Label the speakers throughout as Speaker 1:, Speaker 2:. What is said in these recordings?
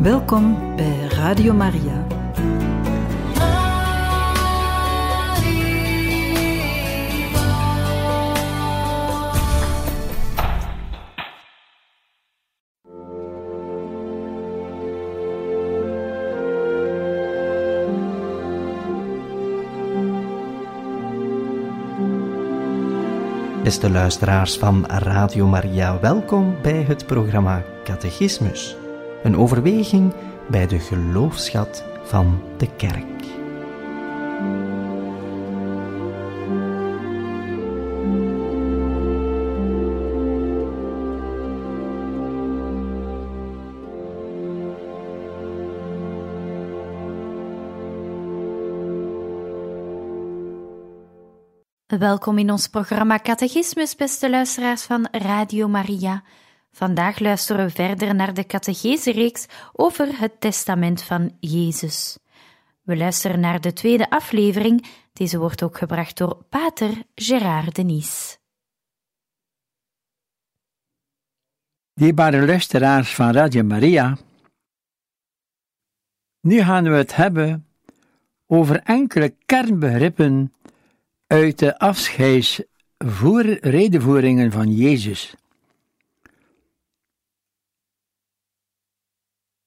Speaker 1: Welkom bij Radio Maria.
Speaker 2: Beste luisteraars van Radio Maria, welkom bij het programma Catechismus. Een overweging bij de geloofschat van de kerk.
Speaker 3: Welkom in ons programma Catechismus, beste luisteraars van Radio Maria. Vandaag luisteren we verder naar de catechese-reeks over het testament van Jezus. We luisteren naar de tweede aflevering. Deze wordt ook gebracht door pater Gérard Denis.
Speaker 4: Dierbare luisteraars van Radio Maria, nu gaan we het hebben over enkele kernbegrippen uit de afscheidsredevoeringen van Jezus.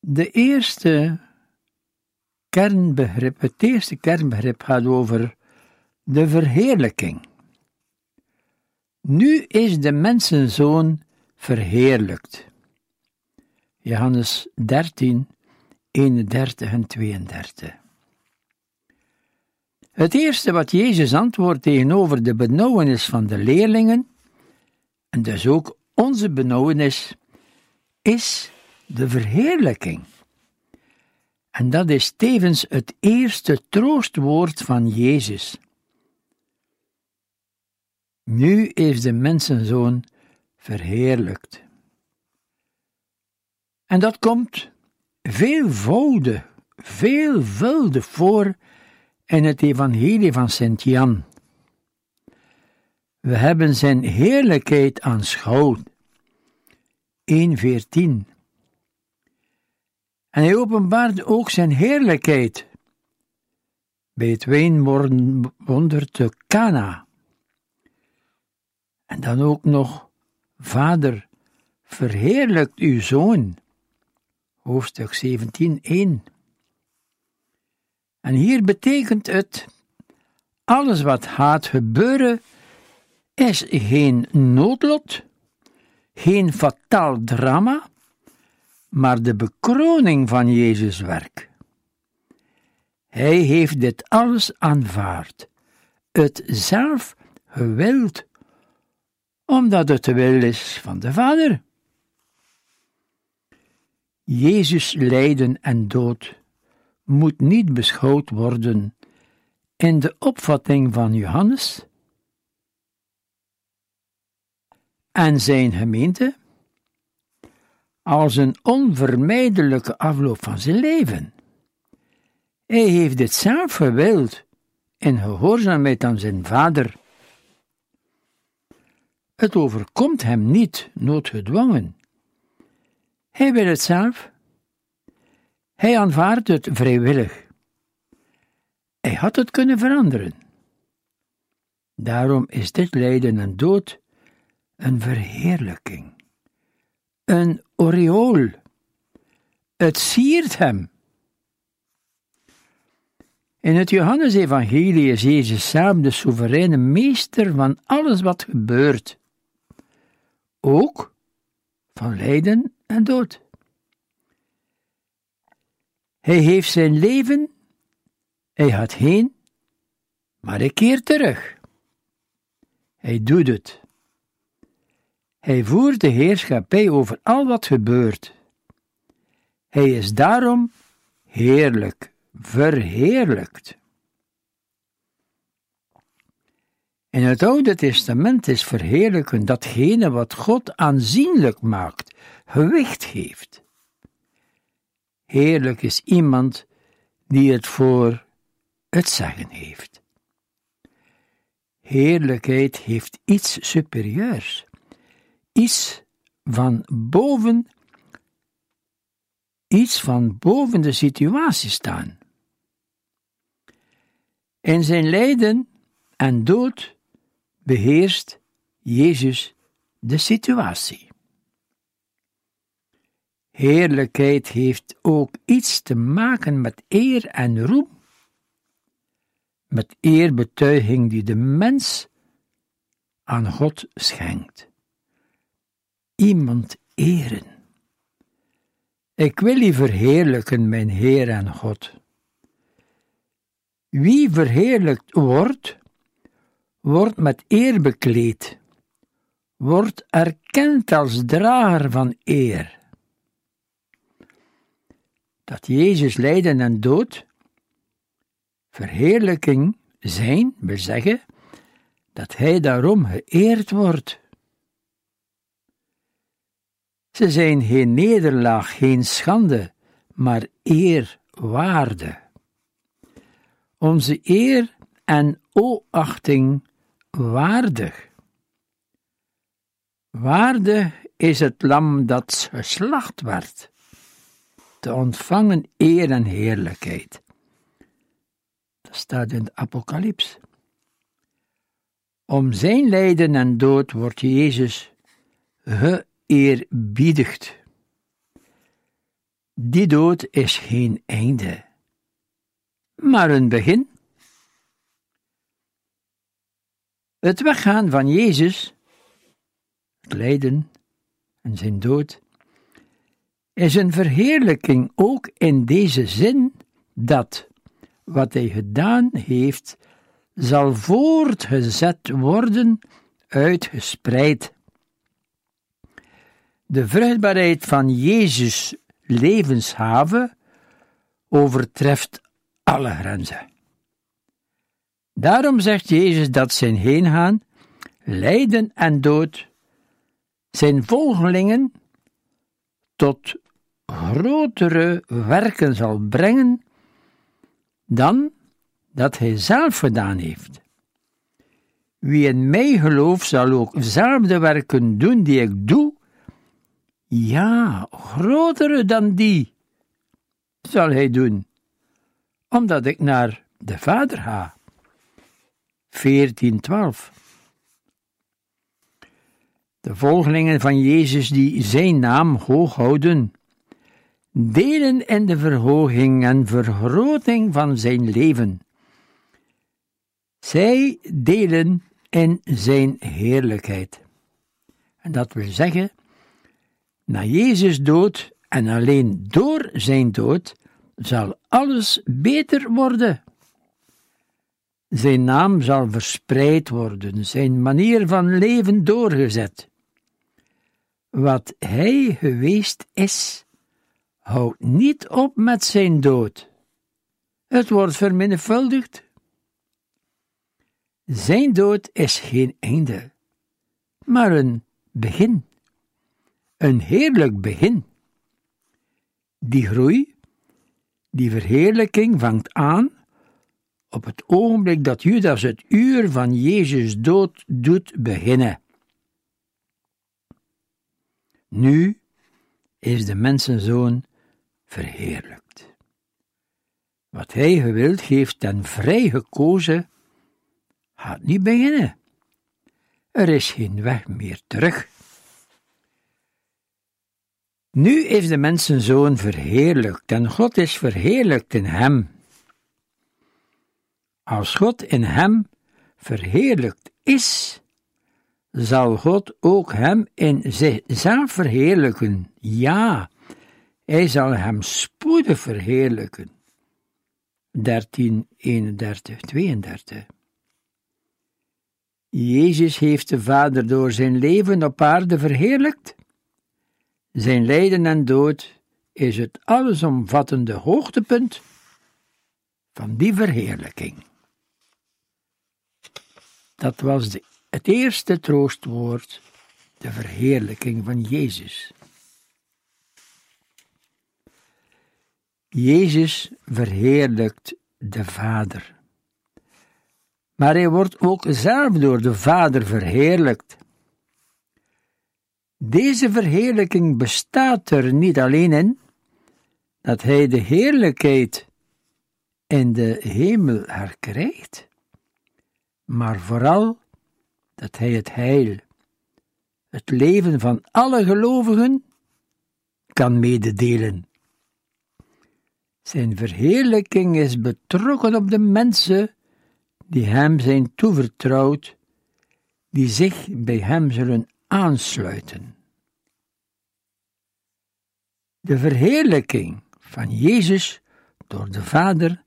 Speaker 4: De eerste kernbegrip, het eerste kernbegrip gaat over de verheerlijking. Nu is de mensenzoon verheerlijkt. Johannes 13, 31 en 32. Het eerste wat Jezus antwoordt tegenover de benauwenis van de leerlingen, en dus ook onze benauwenis, is de verheerlijking. En dat is tevens het eerste troostwoord van Jezus. Nu is de mensenzoon verheerlijkt. En dat komt veelvoudig, veelvuldig voor in het Evangelie van Sint Jan. We hebben zijn heerlijkheid aanschouwd. 1.14 en hij openbaart ook zijn heerlijkheid bij het wijnwonder te Cana. En dan ook nog, Vader, verheerlijkt uw Zoon. Hoofdstuk 17, 1. En hier betekent het, alles wat gaat gebeuren, is geen noodlot, geen fataal drama, maar de bekroning van Jezus' werk. Hij heeft dit alles aanvaard, het zelf gewild, omdat het de wil is van de Vader. Jezus' lijden en dood moet niet beschouwd worden in de opvatting van Johannes en zijn gemeente als een onvermijdelijke afloop van zijn leven. Hij heeft dit zelf gewild in gehoorzaamheid aan zijn vader. Het overkomt hem niet noodgedwongen. Hij wil het zelf. Hij aanvaardt het vrijwillig. Hij had het kunnen veranderen. Daarom is dit lijden en dood een verheerlijking een aureool. Het siert hem. In het Johannesevangelie is Jezus samen de soevereine meester van alles wat gebeurt, ook van lijden en dood. Hij heeft zijn leven, hij gaat heen, maar hij keert terug. Hij doet het. Hij voert de heerschappij over al wat gebeurt. Hij is daarom heerlijk, verheerlijkt. In het Oude Testament is verheerlijken datgene wat God aanzienlijk maakt, gewicht geeft. Heerlijk is iemand die het voor het zeggen heeft. Heerlijkheid heeft iets superieurs is van boven iets van boven de situatie staan. In zijn lijden en dood beheerst Jezus de situatie. Heerlijkheid heeft ook iets te maken met eer en roem, met eerbetuiging die de mens aan God schenkt. Iemand eren. Ik wil u verheerlijken, mijn Heer en God. Wie verheerlijkt wordt, wordt met eer bekleed, wordt erkend als drager van eer. Dat Jezus lijden en dood verheerlijking zijn, wil zeggen dat hij daarom geëerd wordt. Ze zijn geen nederlaag, geen schande, maar eerwaarde. Onze eer en oachting waardig. Waardig is het lam dat geslacht werd, te ontvangen eer en heerlijkheid. Dat staat in de Apocalyps. Om zijn lijden en dood wordt Jezus geëerbiedigd. Die dood is geen einde, maar een begin. Het weggaan van Jezus, het lijden en zijn dood, is een verheerlijking ook in deze zin dat wat hij gedaan heeft, zal voortgezet worden, uitgespreid. De vruchtbaarheid van Jezus' levenshaven overtreft alle grenzen. Daarom zegt Jezus dat zijn heengaan, lijden en dood zijn volgelingen tot grotere werken zal brengen dan dat hij zelf gedaan heeft. Wie in mij gelooft, zal ook dezelfde werken doen die ik doe, ja, grotere dan die zal hij doen, omdat ik naar de Vader ga. 14:12 De volgelingen van Jezus die zijn naam hoog houden, delen in de verhoging en vergroting van zijn leven. Zij delen in zijn heerlijkheid. En dat wil zeggen, na Jezus dood en alleen door zijn dood zal alles beter worden. Zijn naam zal verspreid worden, zijn manier van leven doorgezet. Wat hij geweest is, houdt niet op met zijn dood. Het wordt vermenigvuldigd. Zijn dood is geen einde, maar een begin. Een heerlijk begin. Die groei, die verheerlijking vangt aan op het ogenblik dat Judas het uur van Jezus dood doet beginnen. Nu is de mensenzoon verheerlijkt. Wat hij gewild heeft en vrij gekozen, gaat niet beginnen. Er is geen weg meer terug. Nu is de mensenzoon verheerlijkt en God is verheerlijkt in hem. Als God in hem verheerlijkt is, zal God ook hem in zichzelf verheerlijken. Ja, hij zal hem spoedig verheerlijken. 13, 31, 32. Jezus heeft de Vader door zijn leven op aarde verheerlijkt. Zijn lijden en dood is het allesomvattende hoogtepunt van die verheerlijking. Dat was de, het eerste troostwoord, de verheerlijking van Jezus. Jezus verheerlijkt de Vader. Maar hij wordt ook zelf door de Vader verheerlijkt. Deze verheerlijking bestaat er niet alleen in dat hij de heerlijkheid in de hemel herkrijgt, maar vooral dat hij het heil, het leven van alle gelovigen kan mededelen. Zijn verheerlijking is betrokken op de mensen die hem zijn toevertrouwd, die zich bij hem zullen aansluiten. De verheerlijking van Jezus door de Vader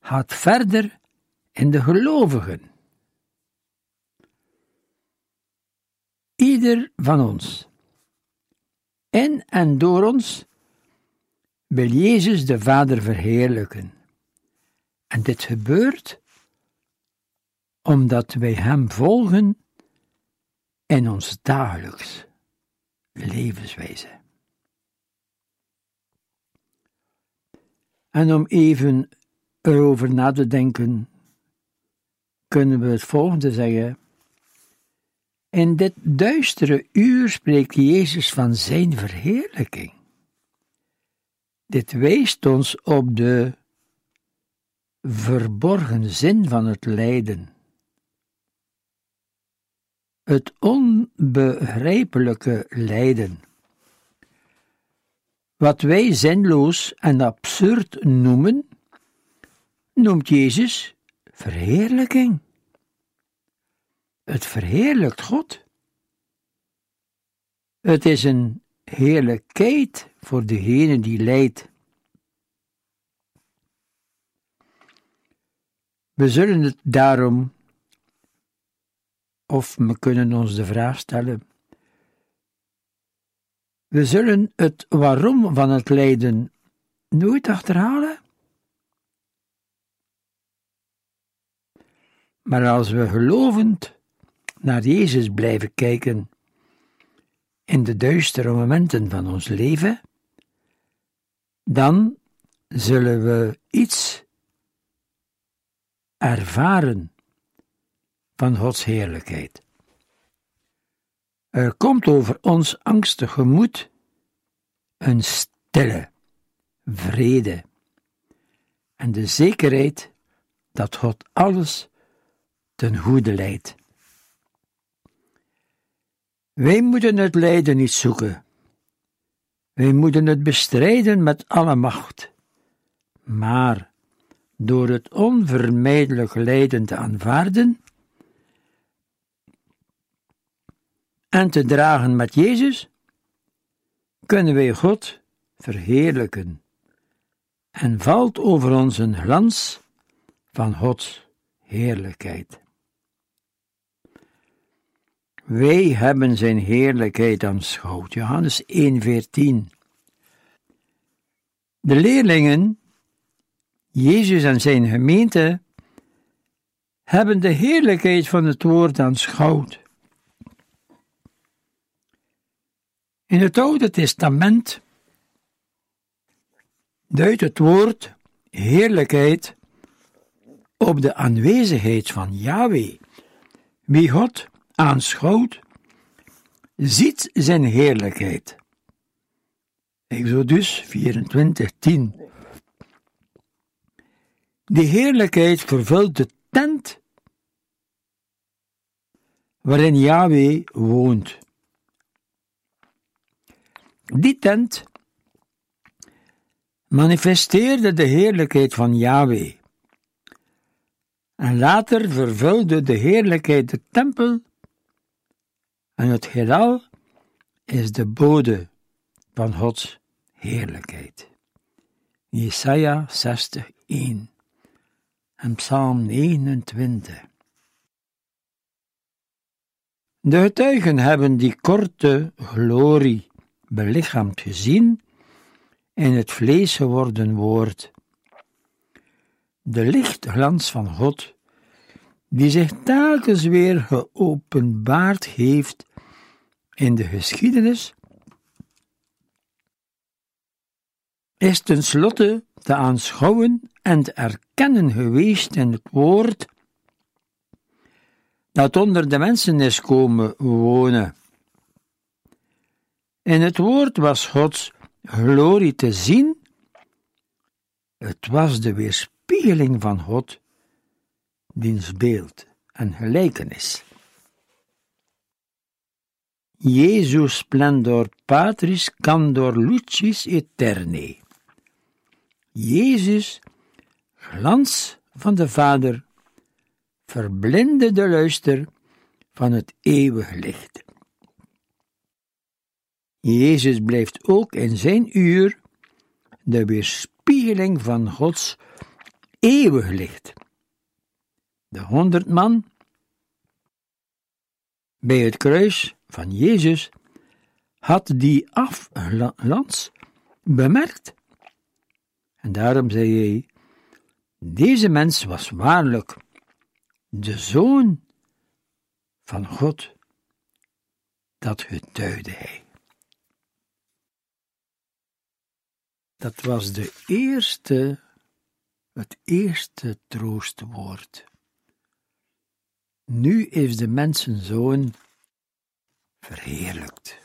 Speaker 4: gaat verder in de gelovigen. Ieder van ons, in en door ons, wil Jezus de Vader verheerlijken. En dit gebeurt omdat wij Hem volgen in ons dagelijks levenswijze. En om even erover na te denken, kunnen we het volgende zeggen. In dit duistere uur spreekt Jezus van zijn verheerlijking. Dit wijst ons op de verborgen zin van het lijden. Het onbegrijpelijke lijden. Wat wij zinloos en absurd noemen, noemt Jezus verheerlijking. Het verheerlijkt God. Het is een heerlijkheid voor degene die lijdt. We zullen het daarom, of we kunnen ons de vraag stellen, we zullen het waarom van het lijden nooit achterhalen. Maar als we gelovend naar Jezus blijven kijken in de duistere momenten van ons leven, dan zullen we iets ervaren van Gods heerlijkheid. Er komt over ons angstig gemoed een stille vrede en de zekerheid dat God alles ten goede leidt. Wij moeten het lijden niet zoeken. Wij moeten het bestrijden met alle macht. Maar door het onvermijdelijk lijden te aanvaarden en te dragen met Jezus, kunnen wij God verheerlijken en valt over ons een glans van Gods heerlijkheid. Wij hebben zijn heerlijkheid aanschouwd. Johannes 1:14. De leerlingen, Jezus en zijn gemeente, hebben de heerlijkheid van het woord aanschouwd. In het Oude Testament duidt het woord heerlijkheid op de aanwezigheid van Yahweh. Wie God aanschouwt, ziet zijn heerlijkheid. Exodus 24, 10. Die heerlijkheid vervult de tent waarin Yahweh woont. Die tent manifesteerde de heerlijkheid van Yahweh. En later vervulde de heerlijkheid de tempel en het heelal is de bode van Gods heerlijkheid. Jesaja 60, 1 en Psalm 29. De getuigen hebben die korte glorie belichaamd gezien in het vlees geworden woord. De lichtglans van God, die zich telkens weer geopenbaard heeft in de geschiedenis, is tenslotte te aanschouwen en te erkennen geweest in het woord dat onder de mensen is komen wonen. In het woord was Gods glorie te zien
Speaker 5: Het was de weerspiegeling van God, diens beeld en gelijkenis. Jezus splendor patris candor lucis eterne. Jezus, glans van de Vader, verblinde de luister van het eeuwige licht. Jezus blijft ook in zijn uur de weerspiegeling van Gods eeuwig licht. De honderd man bij het kruis van Jezus had die afglans bemerkt. En daarom zei hij: Deze mens was waarlijk de zoon van God. Dat getuigde hij. Dat was de eerste, het eerste troostwoord. Nu is de mensenzoon verheerlijkt.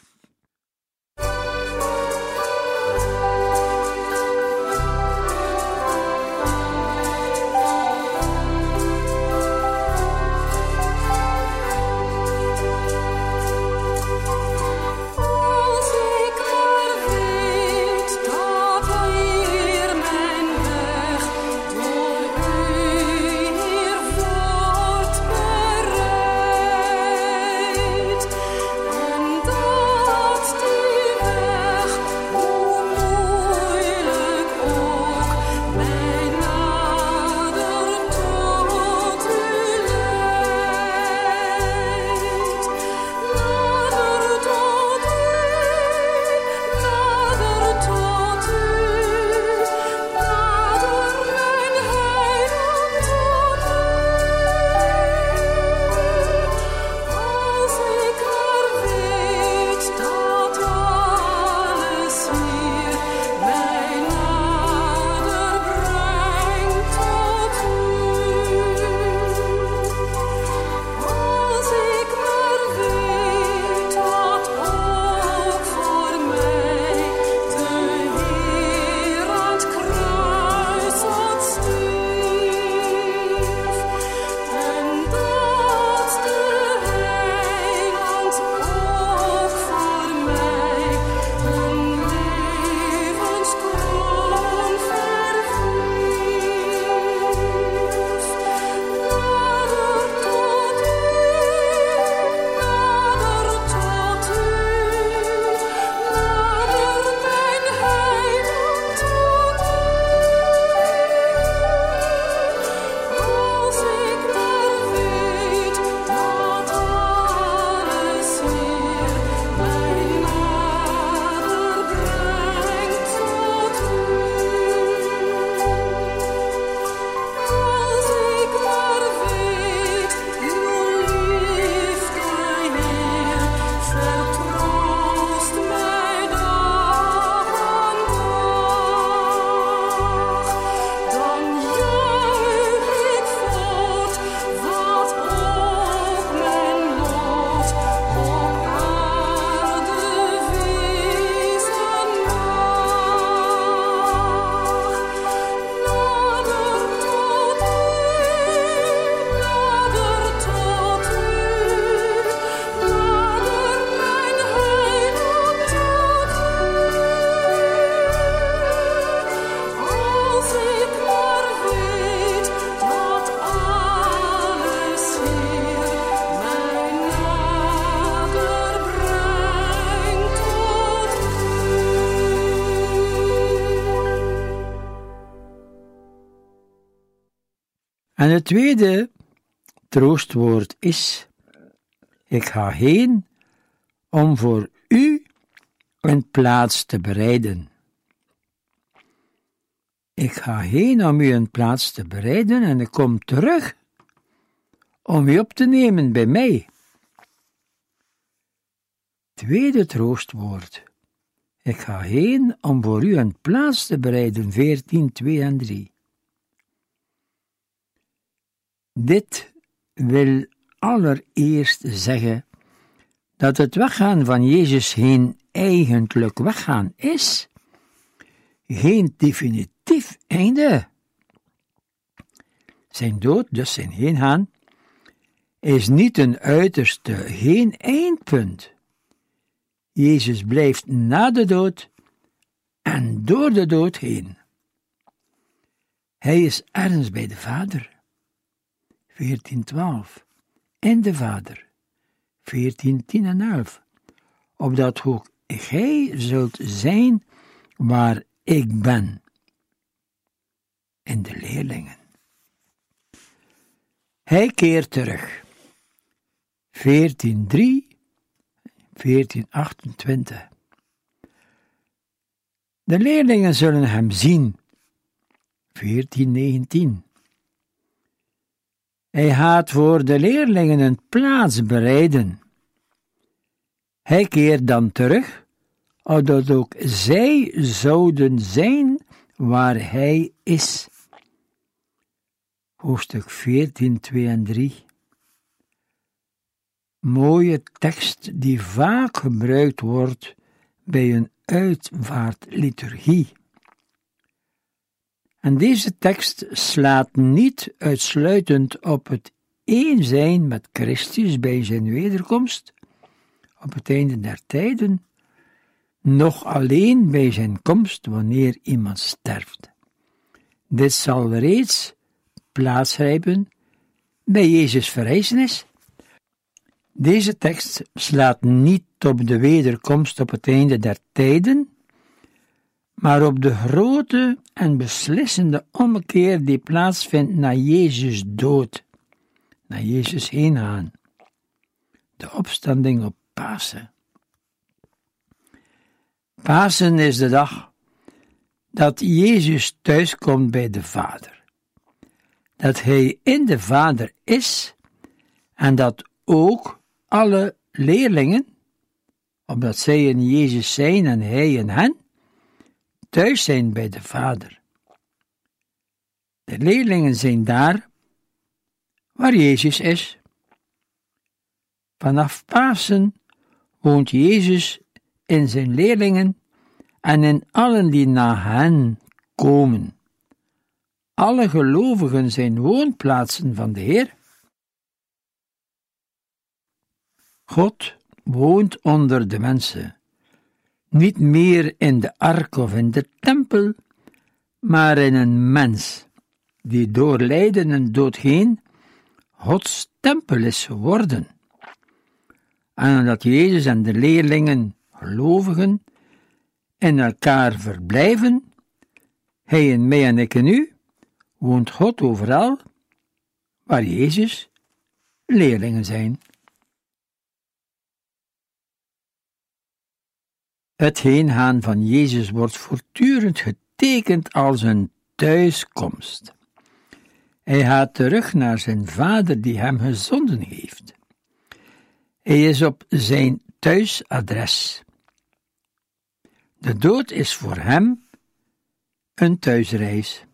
Speaker 5: En het tweede troostwoord is: Ik ga heen om voor u een plaats te bereiden. Ik ga heen om u een plaats te bereiden en ik kom terug om u op te nemen bij mij. Tweede troostwoord. Ik ga heen om voor u een plaats te bereiden, 14, 2 en 3. Dit wil allereerst zeggen dat het weggaan van Jezus heen eigenlijk weggaan is, geen definitief
Speaker 4: einde. Zijn dood, dus zijn heengaan, is niet een uiterste, geen eindpunt. Jezus blijft na de dood en door de dood heen. Hij is ergens bij de Vader. 1412. En de Vader. 1410 en 11. Opdat ook gij zult zijn waar ik ben. En de leerlingen. Hij keert terug. 1403, 1428. De leerlingen zullen hem zien. 1419. Hij gaat voor de leerlingen een plaats bereiden. Hij keert dan terug, opdat ook zij zouden zijn waar hij is. Hoofdstuk 14, 2 en 3. Mooie tekst die vaak gebruikt wordt bij een uitvaartliturgie. En deze tekst slaat niet uitsluitend op het één zijn met Christus bij zijn wederkomst, op het einde der tijden, nog alleen bij zijn komst wanneer iemand sterft. Dit zal reeds plaatsgrijpen bij Jezus' verrijzenis. Deze tekst slaat niet op de wederkomst op het einde der tijden, maar op de grote en beslissende ommekeer die plaatsvindt na Jezus' dood, na Jezus heen gaan, de opstanding op Pasen. Pasen is de dag dat Jezus thuiskomt bij de Vader, dat Hij in de Vader is en dat ook alle leerlingen, omdat zij in Jezus zijn en Hij in hen, thuis zijn bij de Vader. De leerlingen zijn daar waar Jezus is. Vanaf Pasen woont Jezus in zijn leerlingen en in allen die na hen komen. Alle gelovigen zijn woonplaatsen van de Heer. God woont onder de mensen niet meer in de ark of in de tempel, maar in een mens, die door lijden en dood heen Gods tempel is geworden. En omdat Jezus en de leerlingen, gelovigen, in elkaar verblijven, hij in mij en ik in u, woont God overal waar Jezus leerlingen zijn. Het heengaan van Jezus wordt voortdurend getekend als een thuiskomst. Hij gaat terug naar zijn Vader die hem gezonden heeft. Hij is op zijn thuisadres. De dood is voor hem een thuisreis.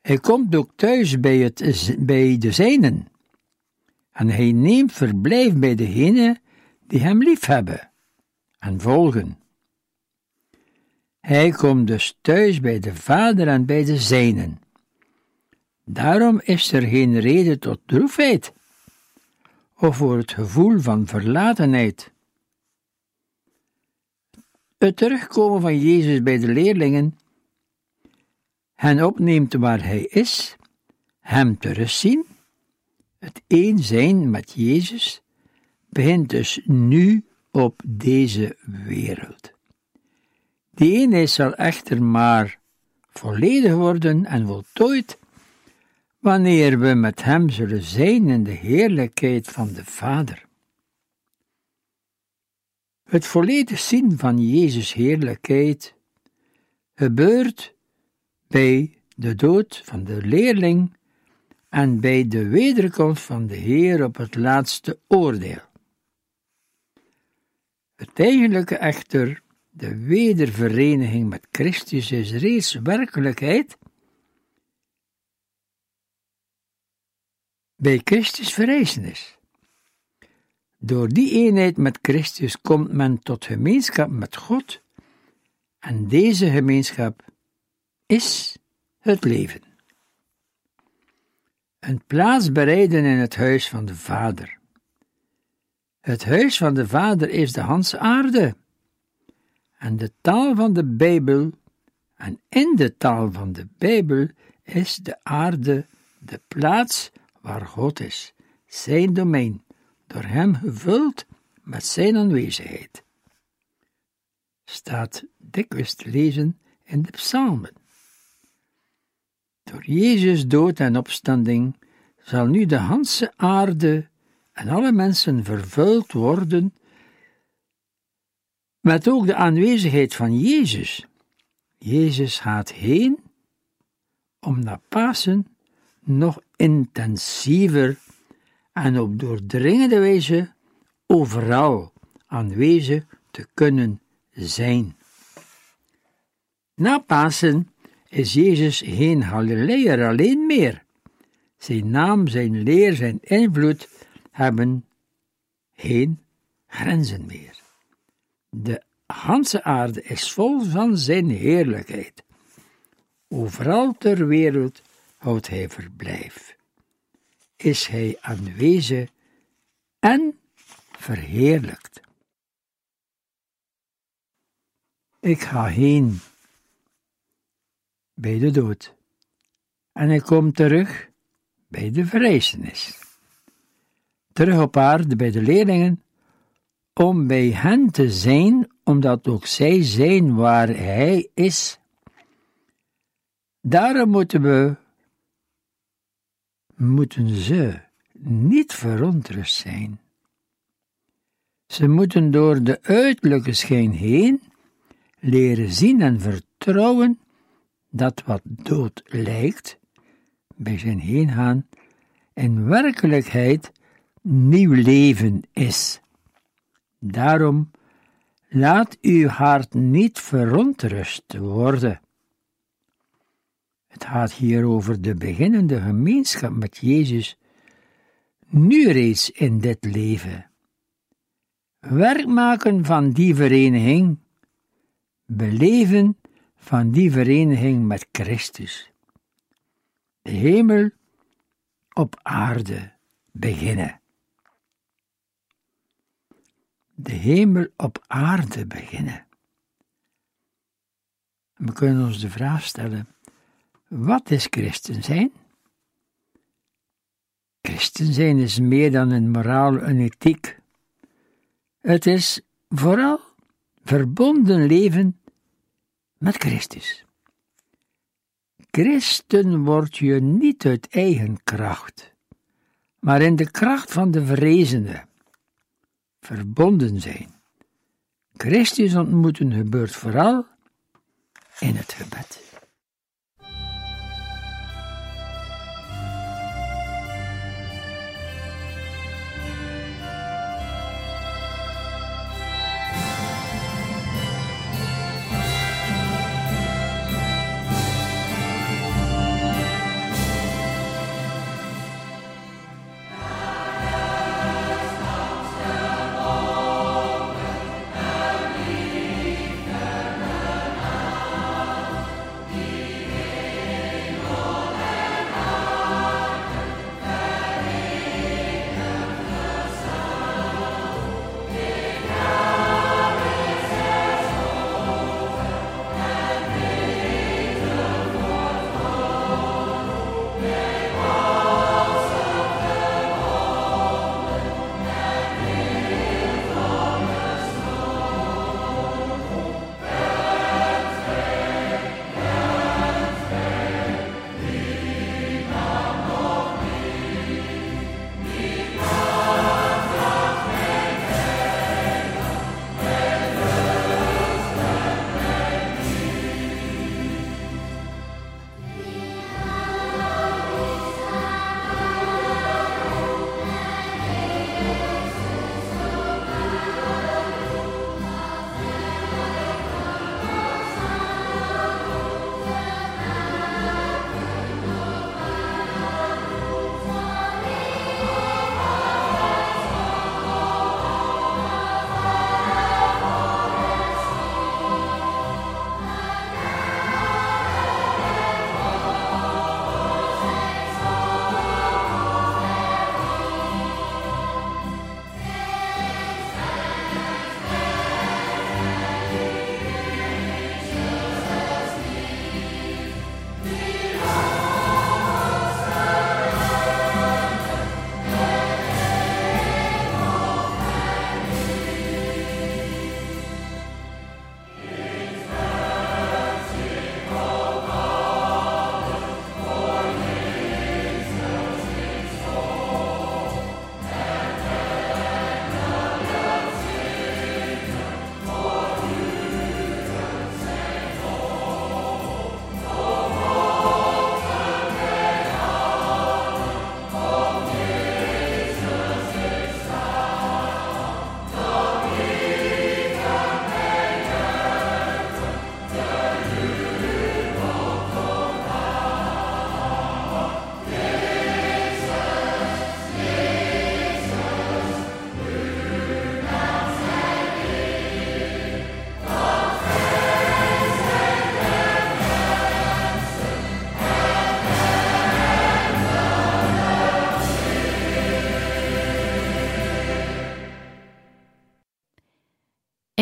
Speaker 4: Hij komt ook thuis bij, het, bij de zijnen, en hij neemt verblijf bij degenen die hem liefhebben en volgen. Hij komt dus thuis bij de Vader en bij de zijnen. Daarom is er geen reden tot droefheid of voor het gevoel van verlatenheid. Het terugkomen van Jezus bij de leerlingen, hen opneemt waar hij is, hem terugzien, het een zijn met Jezus, begint dus nu op deze wereld. Die eenheid zal echter maar volledig worden en voltooid wanneer we met Hem zullen zijn in de heerlijkheid van de Vader. Het volledig zien van Jezus' heerlijkheid gebeurt bij de dood van de leerling en bij de wederkomst van de Heer op het laatste oordeel. Het eigenlijke echter, de wedervereniging met Christus is reeds werkelijkheid bij Christus verrijzenis. Door die eenheid met Christus komt men tot gemeenschap met God, en deze gemeenschap is het leven. Een plaats bereiden in het huis van de Vader. Het huis van de Vader is de Hans aarde. En de taal van de Bijbel, en in de taal van de Bijbel is de aarde de plaats waar God is, zijn domein, door Hem gevuld met Zijn aanwezigheid. Staat dikwijls te lezen in de psalmen. Door Jezus dood en opstanding zal nu de ganse aarde en alle mensen vervuld worden met ook de aanwezigheid van Jezus. Jezus gaat heen om na Pasen nog intensiever en op doordringende wijze overal aanwezig te kunnen zijn. Na Pasen is Jezus geen Galileër alleen meer. Zijn naam, zijn leer, zijn invloed hebben geen grenzen meer. De ganse aarde is vol van zijn heerlijkheid. Overal ter wereld houdt hij verblijf. Is hij aanwezig en verheerlijkt. Ik ga heen bij de dood en ik kom terug bij de verrijzenis. Terug op aarde bij de leerlingen, om bij hen te zijn, omdat ook zij zijn waar hij is. Daarom moeten we, moeten ze niet verontrust zijn. Ze moeten door de uiterlijke schijn heen leren zien en vertrouwen dat wat dood lijkt, bij zijn heengaan, in werkelijkheid nieuw leven is. Daarom laat uw hart niet verontrust worden. Het gaat hier over de beginnende gemeenschap met Jezus, nu reeds in dit leven. Werk maken van die vereniging, beleven van die vereniging met Christus. De hemel op aarde beginnen. De hemel op aarde beginnen. We kunnen ons de vraag stellen: wat is christen zijn? Christen zijn is meer dan een moraal en ethiek. Het is vooral verbonden leven met Christus. Christen word je niet uit eigen kracht, maar in de kracht van de verrezende. Verbonden zijn. Christus ontmoeten gebeurt vooral in het gebed.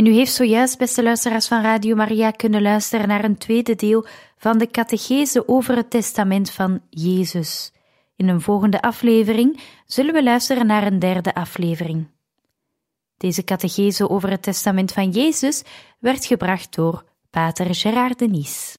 Speaker 3: U heeft zojuist, beste luisteraars van Radio Maria, kunnen luisteren naar een tweede deel van de catechese over het testament van Jezus. In een volgende aflevering zullen we luisteren naar een derde aflevering. Deze catechese over het testament van Jezus werd gebracht door Pater Gerard Denis.